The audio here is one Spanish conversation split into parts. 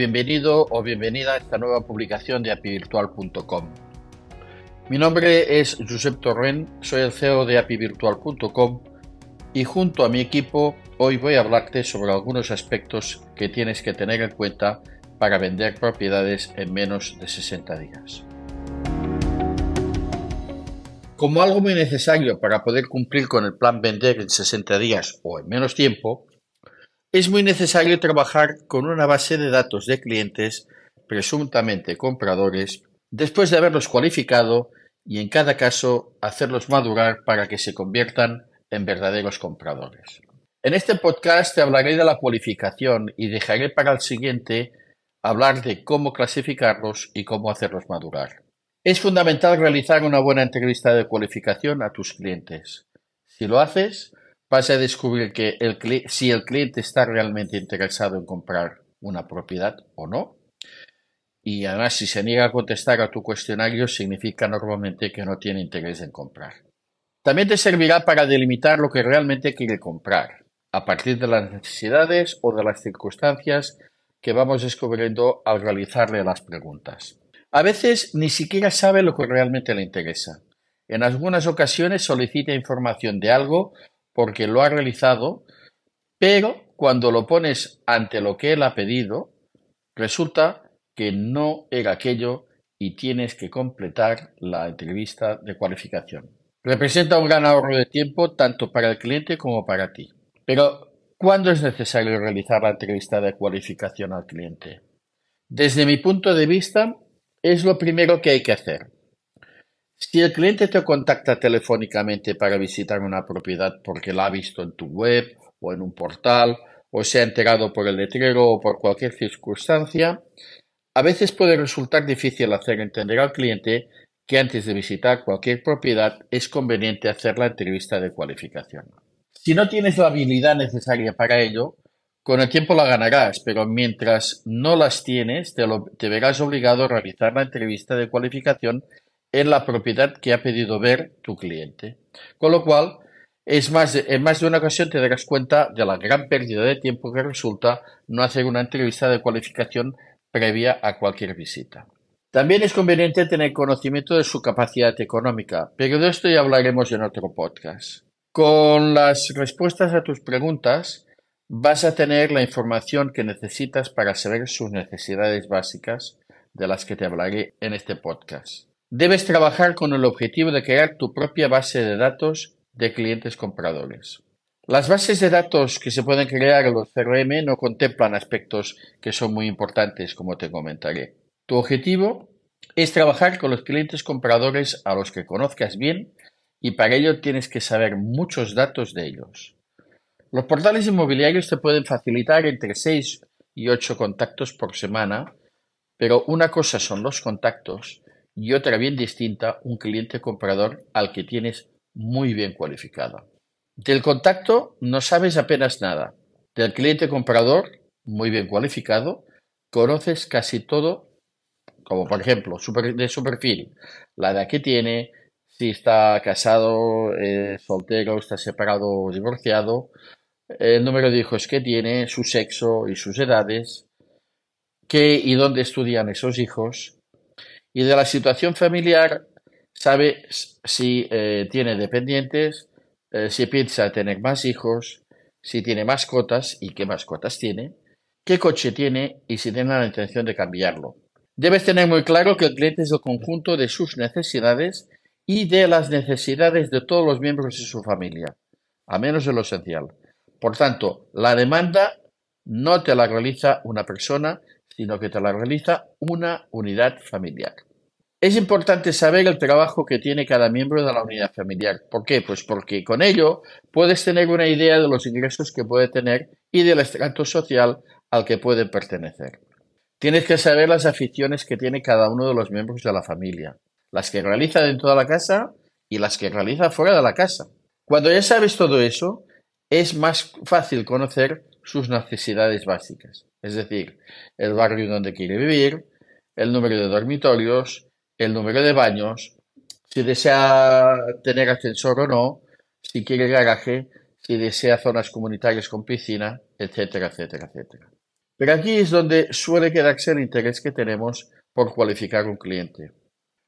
bienvenido o bienvenida a esta nueva publicación de apivirtual.com. Mi nombre es Josep Torrent, soy el CEO de apivirtual.com y junto a mi equipo hoy voy a hablarte sobre algunos aspectos que tienes que tener en cuenta para vender propiedades en menos de 60 días. Como algo muy necesario para poder cumplir con el plan vender en 60 días o en menos tiempo, es muy necesario trabajar con una base de datos de clientes presuntamente compradores después de haberlos cualificado y en cada caso hacerlos madurar para que se conviertan en verdaderos compradores. En este podcast te hablaré de la cualificación y dejaré para el siguiente hablar de cómo clasificarlos y cómo hacerlos madurar. Es fundamental realizar una buena entrevista de cualificación a tus clientes. Si lo haces, vas a descubrir que el, si el cliente está realmente interesado en comprar una propiedad o no. Y además, si se niega a contestar a tu cuestionario, significa normalmente que no tiene interés en comprar. También te servirá para delimitar lo que realmente quiere comprar, a partir de las necesidades o de las circunstancias que vamos descubriendo al realizarle las preguntas. A veces ni siquiera sabe lo que realmente le interesa. En algunas ocasiones solicita información de algo porque lo ha realizado, pero cuando lo pones ante lo que él ha pedido, resulta que no era aquello y tienes que completar la entrevista de cualificación. Representa un gran ahorro de tiempo tanto para el cliente como para ti. Pero, ¿cuándo es necesario realizar la entrevista de cualificación al cliente? Desde mi punto de vista, es lo primero que hay que hacer. Si el cliente te contacta telefónicamente para visitar una propiedad porque la ha visto en tu web o en un portal o se ha enterado por el letrero o por cualquier circunstancia, a veces puede resultar difícil hacer entender al cliente que antes de visitar cualquier propiedad es conveniente hacer la entrevista de cualificación. Si no tienes la habilidad necesaria para ello, con el tiempo la ganarás, pero mientras no las tienes, te, te verás obligado a realizar la entrevista de cualificación en la propiedad que ha pedido ver tu cliente. Con lo cual, es más en más de una ocasión te darás cuenta de la gran pérdida de tiempo que resulta no hacer una entrevista de cualificación previa a cualquier visita. También es conveniente tener conocimiento de su capacidad económica, pero de esto ya hablaremos en otro podcast. Con las respuestas a tus preguntas vas a tener la información que necesitas para saber sus necesidades básicas de las que te hablaré en este podcast. Debes trabajar con el objetivo de crear tu propia base de datos de clientes compradores. Las bases de datos que se pueden crear en los CRM no contemplan aspectos que son muy importantes, como te comentaré. Tu objetivo es trabajar con los clientes compradores a los que conozcas bien y para ello tienes que saber muchos datos de ellos. Los portales inmobiliarios te pueden facilitar entre 6 y 8 contactos por semana, pero una cosa son los contactos y otra bien distinta un cliente comprador al que tienes muy bien cualificado. Del contacto no sabes apenas nada. Del cliente comprador, muy bien cualificado, conoces casi todo, como por ejemplo de su perfil, la edad que tiene, si está casado, eh, soltero, está separado o divorciado, el número de hijos que tiene, su sexo y sus edades, qué y dónde estudian esos hijos, y de la situación familiar sabe si eh, tiene dependientes, eh, si piensa tener más hijos, si tiene mascotas y qué mascotas tiene, qué coche tiene y si tiene la intención de cambiarlo. Debes tener muy claro que el cliente es el conjunto de sus necesidades y de las necesidades de todos los miembros de su familia, a menos de lo esencial. Por tanto, la demanda no te la realiza una persona, sino que te la realiza una unidad familiar. Es importante saber el trabajo que tiene cada miembro de la unidad familiar. ¿Por qué? Pues porque con ello puedes tener una idea de los ingresos que puede tener y del estrato social al que puede pertenecer. Tienes que saber las aficiones que tiene cada uno de los miembros de la familia, las que realiza dentro de la casa y las que realiza fuera de la casa. Cuando ya sabes todo eso, es más fácil conocer sus necesidades básicas es decir, el barrio donde quiere vivir, el número de dormitorios, el número de baños, si desea tener ascensor o no, si quiere garaje, si desea zonas comunitarias con piscina, etcétera, etcétera, etcétera. Pero aquí es donde suele quedarse el interés que tenemos por cualificar un cliente.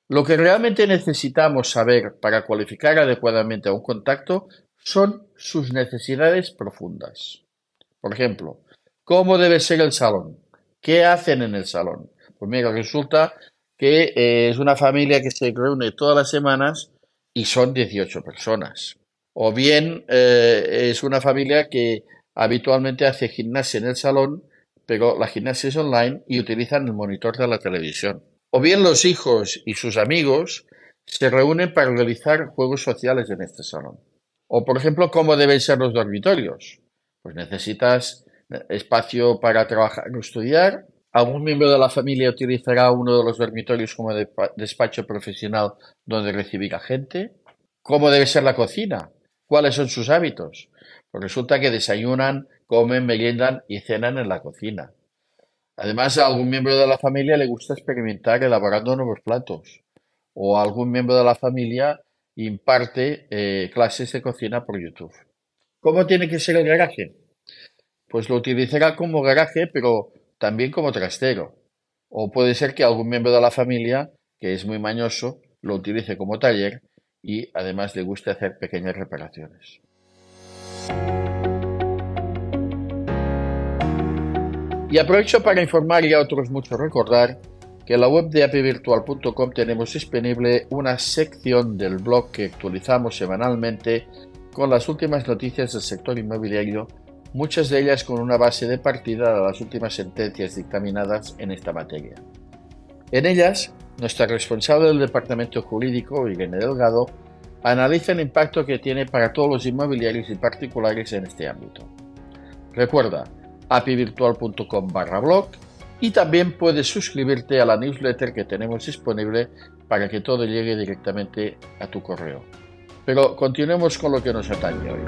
Lo que realmente necesitamos saber para cualificar adecuadamente a un contacto son sus necesidades profundas. Por ejemplo, ¿cómo debe ser el salón? ¿Qué hacen en el salón? Pues mira, resulta que eh, es una familia que se reúne todas las semanas y son 18 personas. O bien eh, es una familia que habitualmente hace gimnasia en el salón, pero la gimnasia es online y utilizan el monitor de la televisión. O bien los hijos y sus amigos se reúnen para realizar juegos sociales en este salón. O por ejemplo, ¿cómo deben ser los dormitorios? Pues necesitas espacio para trabajar o estudiar. Algún miembro de la familia utilizará uno de los dormitorios como despacho profesional donde recibir a gente. ¿Cómo debe ser la cocina? ¿Cuáles son sus hábitos? Pues resulta que desayunan, comen, meriendan y cenan en la cocina. Además, a algún miembro de la familia le gusta experimentar elaborando nuevos platos. O algún miembro de la familia imparte eh, clases de cocina por YouTube. ¿Cómo tiene que ser el garaje? Pues lo utilizará como garaje, pero también como trastero. O puede ser que algún miembro de la familia, que es muy mañoso, lo utilice como taller y además le guste hacer pequeñas reparaciones. Y aprovecho para informar y a otros muchos recordar que en la web de apivirtual.com tenemos disponible una sección del blog que actualizamos semanalmente con las últimas noticias del sector inmobiliario, muchas de ellas con una base de partida de las últimas sentencias dictaminadas en esta materia. En ellas, nuestra responsable del departamento jurídico, Irene Delgado, analiza el impacto que tiene para todos los inmobiliarios y particulares en este ámbito. Recuerda, apivirtual.com barra blog y también puedes suscribirte a la newsletter que tenemos disponible para que todo llegue directamente a tu correo. Pero continuemos con lo que nos atañe hoy.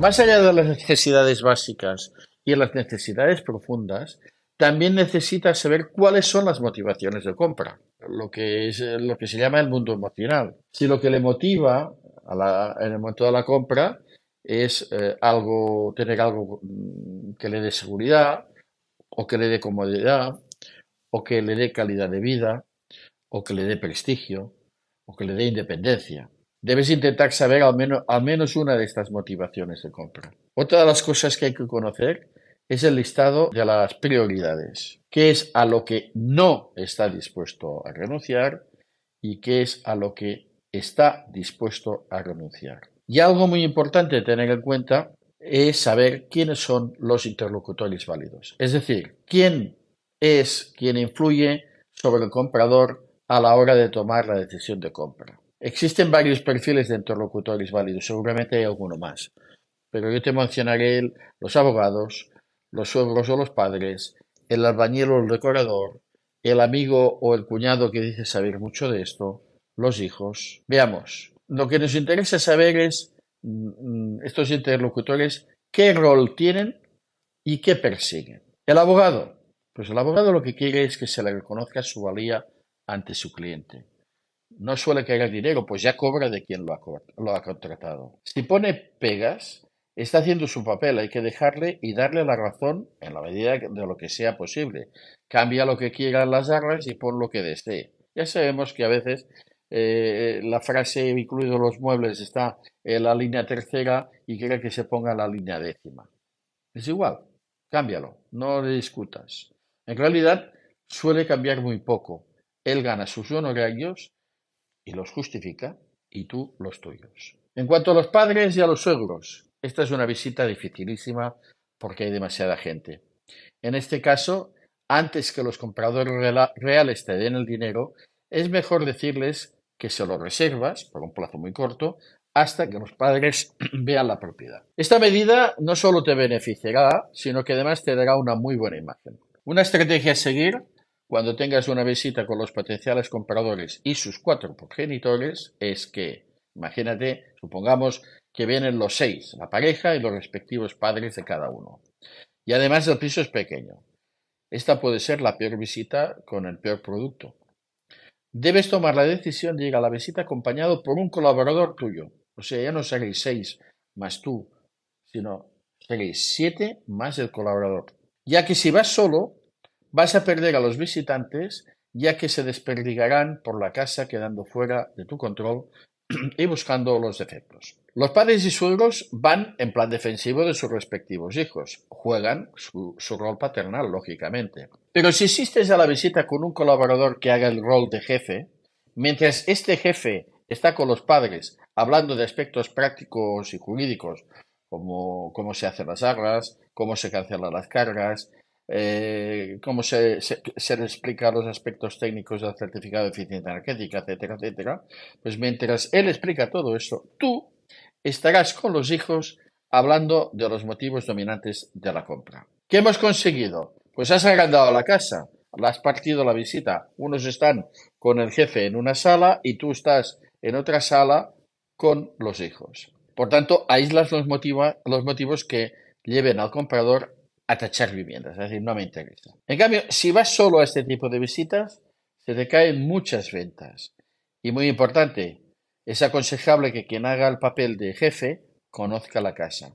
Más allá de las necesidades básicas y las necesidades profundas, también necesitas saber cuáles son las motivaciones de compra, lo que es lo que se llama el mundo emocional. Si lo que le motiva en el momento de la compra es eh, algo, tener algo mm, que le dé seguridad, o que le dé comodidad, o que le dé calidad de vida, o que le dé prestigio, o que le dé independencia. Debes intentar saber al menos, al menos una de estas motivaciones de compra. Otra de las cosas que hay que conocer es el listado de las prioridades, qué es a lo que no está dispuesto a renunciar y qué es a lo que está dispuesto a renunciar. Y algo muy importante tener en cuenta es saber quiénes son los interlocutores válidos. Es decir, quién es quien influye sobre el comprador a la hora de tomar la decisión de compra. Existen varios perfiles de interlocutores válidos, seguramente hay alguno más, pero yo te mencionaré los abogados, los suegros o los padres, el albañil o el decorador, el amigo o el cuñado que dice saber mucho de esto, los hijos. Veamos, lo que nos interesa saber es mm, estos interlocutores qué rol tienen y qué persiguen. El abogado, pues el abogado lo que quiere es que se le reconozca su valía ante su cliente. No suele querer dinero, pues ya cobra de quien lo ha, lo ha contratado. Si pone pegas, está haciendo su papel, hay que dejarle y darle la razón en la medida de lo que sea posible. Cambia lo que quieran las armas y pon lo que desee. Ya sabemos que a veces eh, la frase incluido los muebles está en la línea tercera y quiere que se ponga en la línea décima. Es igual, cámbialo, no le discutas. En realidad suele cambiar muy poco. Él gana sus honorarios y los justifica y tú los tuyos. En cuanto a los padres y a los suegros, esta es una visita dificilísima porque hay demasiada gente. En este caso, antes que los compradores reales te den el dinero, es mejor decirles que se lo reservas por un plazo muy corto hasta que los padres vean la propiedad. Esta medida no solo te beneficiará, sino que además te dará una muy buena imagen. Una estrategia a seguir cuando tengas una visita con los potenciales compradores y sus cuatro progenitores es que, imagínate, supongamos que vienen los seis, la pareja y los respectivos padres de cada uno. Y además el piso es pequeño. Esta puede ser la peor visita con el peor producto. Debes tomar la decisión de ir a la visita acompañado por un colaborador tuyo. O sea, ya no seréis seis más tú sino seréis siete más el colaborador. Ya que si vas solo, vas a perder a los visitantes, ya que se desperdigarán por la casa quedando fuera de tu control y buscando los defectos. Los padres y suegros van en plan defensivo de sus respectivos hijos, juegan su, rol paternal, lógicamente. Pero si asistes a la visita con un colaborador que haga el rol de jefe, mientras este jefe está con los padres hablando de aspectos prácticos y jurídicos, como cómo se hacen las arras, cómo se cancelan las cargas, eh, cómo se, se, explica los aspectos técnicos del certificado de eficiencia energética, etcétera, etcétera, pues mientras él explica todo eso, tú estarás con los hijos hablando de los motivos dominantes de la compra. ¿Qué hemos conseguido? Pues has agrandado la casa, la has partido la visita. Unos están con el jefe en una sala y tú estás en otra sala con los hijos. Por tanto, aíslas los, los motivos que lleven al comprador a tachar viviendas, es decir, no me interesa. En cambio, si vas solo a este tipo de visitas, se te caen muchas ventas. Y muy importante, es aconsejable que quien haga el papel de jefe conozca la casa.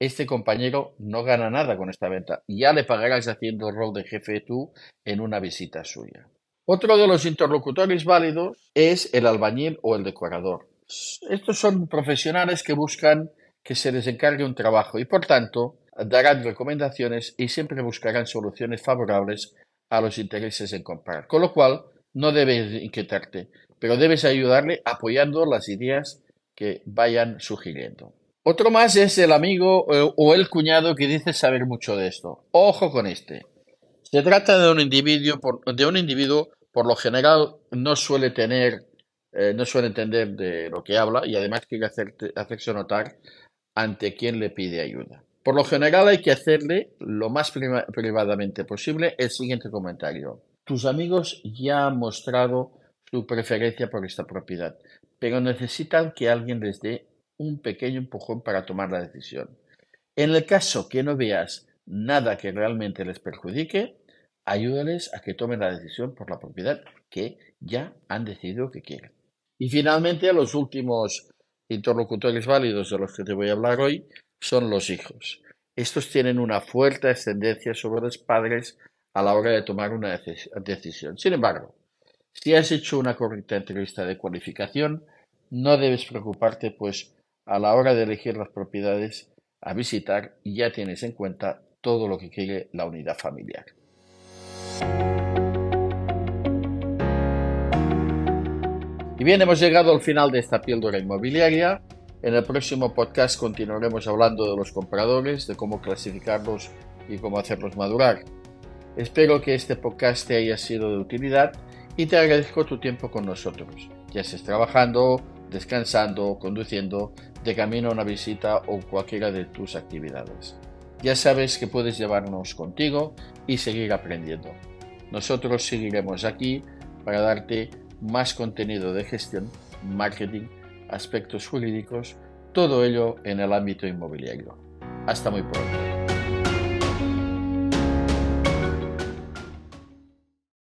Este compañero no gana nada con esta venta. Ya le pagarás haciendo el rol de jefe tú en una visita suya. Otro de los interlocutores válidos es el albañil o el decorador. Estos son profesionales que buscan que se les encargue un trabajo y por tanto darán recomendaciones y siempre buscarán soluciones favorables a los intereses en comprar. Con lo cual, no debes inquietarte, pero debes ayudarle apoyando las ideas que vayan sugiriendo. Otro más es el amigo eh, o el cuñado que dice saber mucho de esto. Ojo con este. Se trata de un individuo, por, de un individuo por lo general no suele tener, eh, no suele entender de lo que habla y además quiere hacerse notar ante quien le pide ayuda. Por lo general hay que hacerle lo más privadamente posible el siguiente comentario. Tus amigos ya han mostrado su preferencia por esta propiedad, pero necesitan que alguien les dé un pequeño empujón para tomar la decisión. En el caso que no veas nada que realmente les perjudique, ayúdales a que tomen la decisión por la propiedad que ya han decidido que quieren. Y finalmente, los últimos interlocutores válidos de los que te voy a hablar hoy son los hijos. Estos tienen una fuerte ascendencia sobre los padres a la hora de tomar una decisión. Sin embargo, si has hecho una correcta entrevista de cualificación, no debes preocuparte, pues a la hora de elegir las propiedades a visitar ya tienes en cuenta todo lo que quiere la unidad familiar. Y bien, hemos llegado al final de esta píldora inmobiliaria. En el próximo podcast continuaremos hablando de los compradores, de cómo clasificarlos y cómo hacerlos madurar. Espero que este podcast te haya sido de utilidad y te agradezco tu tiempo con nosotros, ya estés trabajando, descansando, conduciendo, de camino a una visita o cualquiera de tus actividades. Ya sabes que puedes llevarnos contigo y seguir aprendiendo. Nosotros seguiremos aquí para darte más contenido de gestión, marketing, aspectos jurídicos, todo ello en el ámbito inmobiliario. Hasta muy pronto.